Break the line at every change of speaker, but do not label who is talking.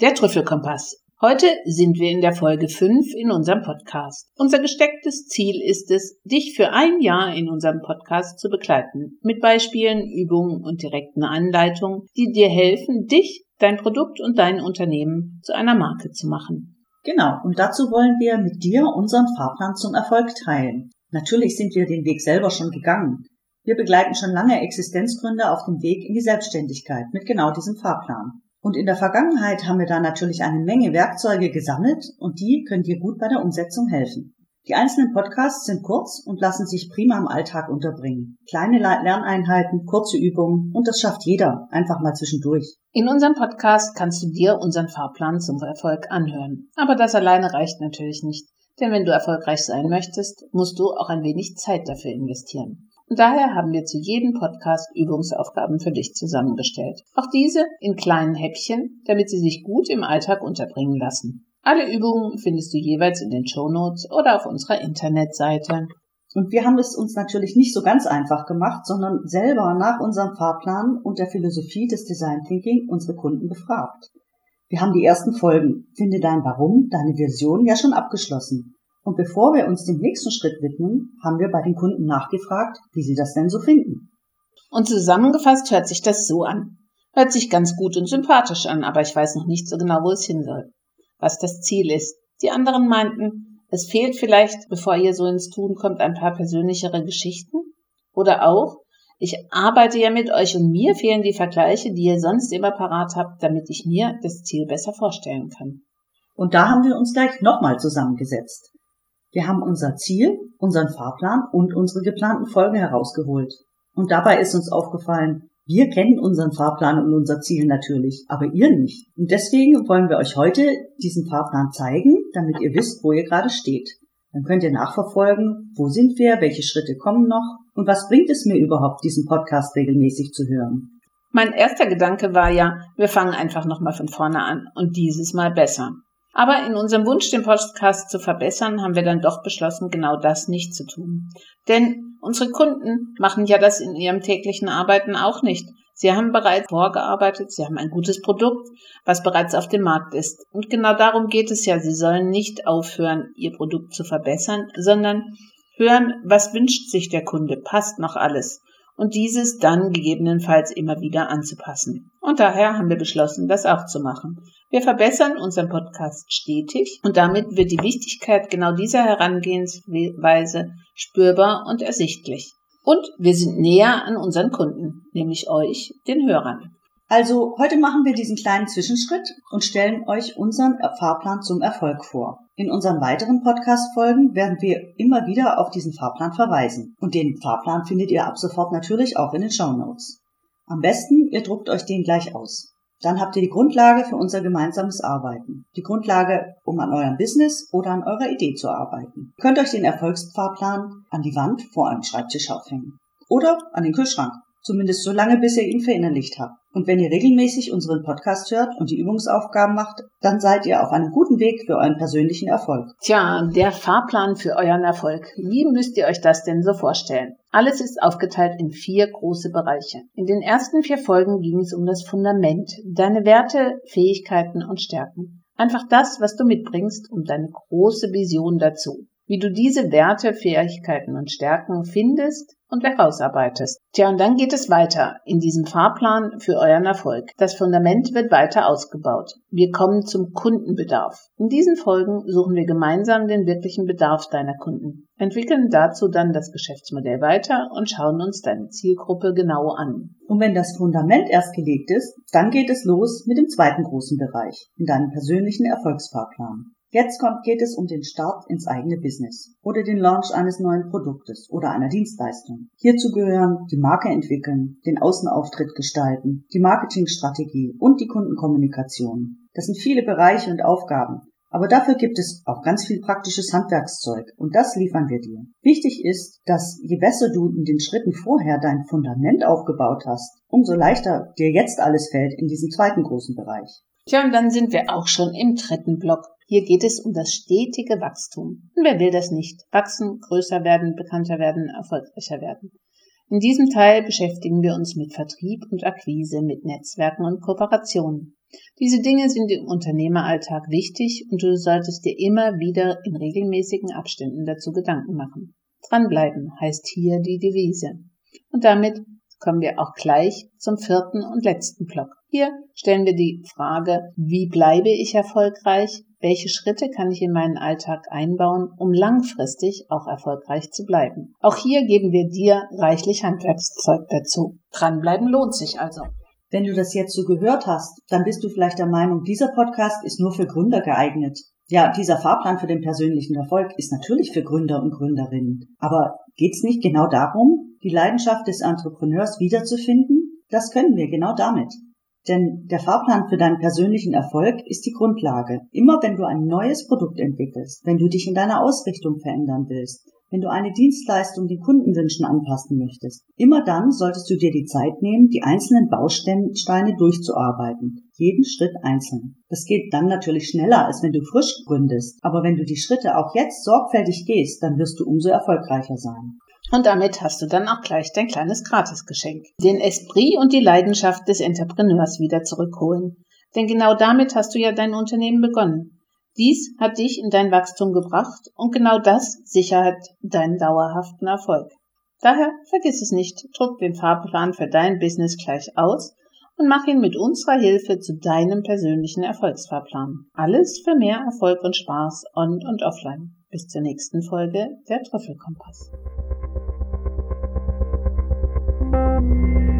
Der Trüffelkompass. Heute sind wir in der Folge 5 in unserem Podcast. Unser gestecktes Ziel ist es, dich für ein Jahr in unserem Podcast zu begleiten, mit Beispielen, Übungen und direkten Anleitungen, die dir helfen, dich, dein Produkt und dein Unternehmen zu einer Marke zu machen.
Genau, und dazu wollen wir mit dir unseren Fahrplan zum Erfolg teilen. Natürlich sind wir den Weg selber schon gegangen. Wir begleiten schon lange Existenzgründer auf dem Weg in die Selbstständigkeit mit genau diesem Fahrplan. Und in der Vergangenheit haben wir da natürlich eine Menge Werkzeuge gesammelt und die können dir gut bei der Umsetzung helfen. Die einzelnen Podcasts sind kurz und lassen sich prima im Alltag unterbringen. Kleine Lerneinheiten, kurze Übungen und das schafft jeder einfach mal zwischendurch.
In unserem Podcast kannst du dir unseren Fahrplan zum Erfolg anhören. Aber das alleine reicht natürlich nicht. Denn wenn du erfolgreich sein möchtest, musst du auch ein wenig Zeit dafür investieren. Und daher haben wir zu jedem Podcast Übungsaufgaben für dich zusammengestellt. Auch diese in kleinen Häppchen, damit sie sich gut im Alltag unterbringen lassen. Alle Übungen findest du jeweils in den Show Notes oder auf unserer Internetseite.
Und wir haben es uns natürlich nicht so ganz einfach gemacht, sondern selber nach unserem Fahrplan und der Philosophie des Design Thinking unsere Kunden befragt. Wir haben die ersten Folgen Finde dein Warum, deine Version ja schon abgeschlossen. Und bevor wir uns dem nächsten Schritt widmen, haben wir bei den Kunden nachgefragt, wie sie das denn so finden.
Und zusammengefasst hört sich das so an. Hört sich ganz gut und sympathisch an, aber ich weiß noch nicht so genau, wo es hin soll. Was das Ziel ist. Die anderen meinten, es fehlt vielleicht, bevor ihr so ins Tun kommt, ein paar persönlichere Geschichten. Oder auch, ich arbeite ja mit euch und mir fehlen die Vergleiche, die ihr sonst immer parat habt, damit ich mir das Ziel besser vorstellen kann.
Und da haben wir uns gleich nochmal zusammengesetzt. Wir haben unser Ziel, unseren Fahrplan und unsere geplanten Folgen herausgeholt. Und dabei ist uns aufgefallen, wir kennen unseren Fahrplan und unser Ziel natürlich, aber ihr nicht. Und deswegen wollen wir euch heute diesen Fahrplan zeigen, damit ihr wisst, wo ihr gerade steht. Dann könnt ihr nachverfolgen, wo sind wir, welche Schritte kommen noch und was bringt es mir überhaupt, diesen Podcast regelmäßig zu hören.
Mein erster Gedanke war ja, wir fangen einfach nochmal von vorne an und dieses Mal besser. Aber in unserem Wunsch, den Podcast zu verbessern, haben wir dann doch beschlossen, genau das nicht zu tun. Denn unsere Kunden machen ja das in ihrem täglichen Arbeiten auch nicht. Sie haben bereits vorgearbeitet, sie haben ein gutes Produkt, was bereits auf dem Markt ist. Und genau darum geht es ja. Sie sollen nicht aufhören, ihr Produkt zu verbessern, sondern hören, was wünscht sich der Kunde, passt noch alles und dieses dann gegebenenfalls immer wieder anzupassen. Und daher haben wir beschlossen, das auch zu machen. Wir verbessern unseren Podcast stetig und damit wird die Wichtigkeit genau dieser Herangehensweise spürbar und ersichtlich. Und wir sind näher an unseren Kunden, nämlich euch, den Hörern.
Also heute machen wir diesen kleinen Zwischenschritt und stellen euch unseren Fahrplan zum Erfolg vor. In unseren weiteren Podcast-Folgen werden wir immer wieder auf diesen Fahrplan verweisen. Und den Fahrplan findet ihr ab sofort natürlich auch in den Show Notes. Am besten, ihr druckt euch den gleich aus. Dann habt ihr die Grundlage für unser gemeinsames Arbeiten. Die Grundlage, um an eurem Business oder an eurer Idee zu arbeiten. Ihr könnt euch den Erfolgsfahrplan an die Wand vor eurem Schreibtisch aufhängen. Oder an den Kühlschrank. Zumindest so lange, bis ihr ihn verinnerlicht habt. Und wenn ihr regelmäßig unseren Podcast hört und die Übungsaufgaben macht, dann seid ihr auf einem guten Weg für euren persönlichen Erfolg.
Tja, der Fahrplan für euren Erfolg. Wie müsst ihr euch das denn so vorstellen? Alles ist aufgeteilt in vier große Bereiche. In den ersten vier Folgen ging es um das Fundament, deine Werte, Fähigkeiten und Stärken. Einfach das, was du mitbringst und deine große Vision dazu. Wie du diese Werte, Fähigkeiten und Stärken findest, und herausarbeitest. Tja, und dann geht es weiter in diesem Fahrplan für euren Erfolg. Das Fundament wird weiter ausgebaut. Wir kommen zum Kundenbedarf. In diesen Folgen suchen wir gemeinsam den wirklichen Bedarf deiner Kunden, entwickeln dazu dann das Geschäftsmodell weiter und schauen uns deine Zielgruppe genau an.
Und wenn das Fundament erst gelegt ist, dann geht es los mit dem zweiten großen Bereich, in deinem persönlichen Erfolgsfahrplan. Jetzt kommt, geht es um den Start ins eigene Business oder den Launch eines neuen Produktes oder einer Dienstleistung. Hierzu gehören die Marke entwickeln, den Außenauftritt gestalten, die Marketingstrategie und die Kundenkommunikation. Das sind viele Bereiche und Aufgaben, aber dafür gibt es auch ganz viel praktisches Handwerkszeug und das liefern wir dir. Wichtig ist, dass je besser du in den Schritten vorher dein Fundament aufgebaut hast, umso leichter dir jetzt alles fällt in diesem zweiten großen Bereich.
Tja, und dann sind wir auch schon im dritten Block. Hier geht es um das stetige Wachstum. Und wer will das nicht? Wachsen, größer werden, bekannter werden, erfolgreicher werden. In diesem Teil beschäftigen wir uns mit Vertrieb und Akquise, mit Netzwerken und Kooperationen. Diese Dinge sind im Unternehmeralltag wichtig und du solltest dir immer wieder in regelmäßigen Abständen dazu Gedanken machen. Dranbleiben heißt hier die Devise. Und damit kommen wir auch gleich zum vierten und letzten Block. Hier stellen wir die Frage, wie bleibe ich erfolgreich? Welche Schritte kann ich in meinen Alltag einbauen, um langfristig auch erfolgreich zu bleiben? Auch hier geben wir dir reichlich Handwerkszeug dazu. Dranbleiben lohnt sich also.
Wenn du das jetzt so gehört hast, dann bist du vielleicht der Meinung, dieser Podcast ist nur für Gründer geeignet. Ja, dieser Fahrplan für den persönlichen Erfolg ist natürlich für Gründer und Gründerinnen. Aber geht's nicht genau darum, die Leidenschaft des Entrepreneurs wiederzufinden? Das können wir genau damit. Denn der Fahrplan für deinen persönlichen Erfolg ist die Grundlage. Immer wenn du ein neues Produkt entwickelst, wenn du dich in deiner Ausrichtung verändern willst, wenn du eine Dienstleistung den Kundenwünschen anpassen möchtest. Immer dann solltest du dir die Zeit nehmen, die einzelnen Bausteine durchzuarbeiten. Jeden Schritt einzeln. Das geht dann natürlich schneller, als wenn du frisch gründest. Aber wenn du die Schritte auch jetzt sorgfältig gehst, dann wirst du umso erfolgreicher sein.
Und damit hast du dann auch gleich dein kleines Gratisgeschenk. Den Esprit und die Leidenschaft des Entrepreneurs wieder zurückholen. Denn genau damit hast du ja dein Unternehmen begonnen. Dies hat dich in dein Wachstum gebracht und genau das sichert deinen dauerhaften Erfolg. Daher vergiss es nicht, druck den Fahrplan für dein Business gleich aus und mach ihn mit unserer Hilfe zu deinem persönlichen Erfolgsfahrplan. Alles für mehr Erfolg und Spaß on und offline. Bis zur nächsten Folge der Trüffelkompass. thank you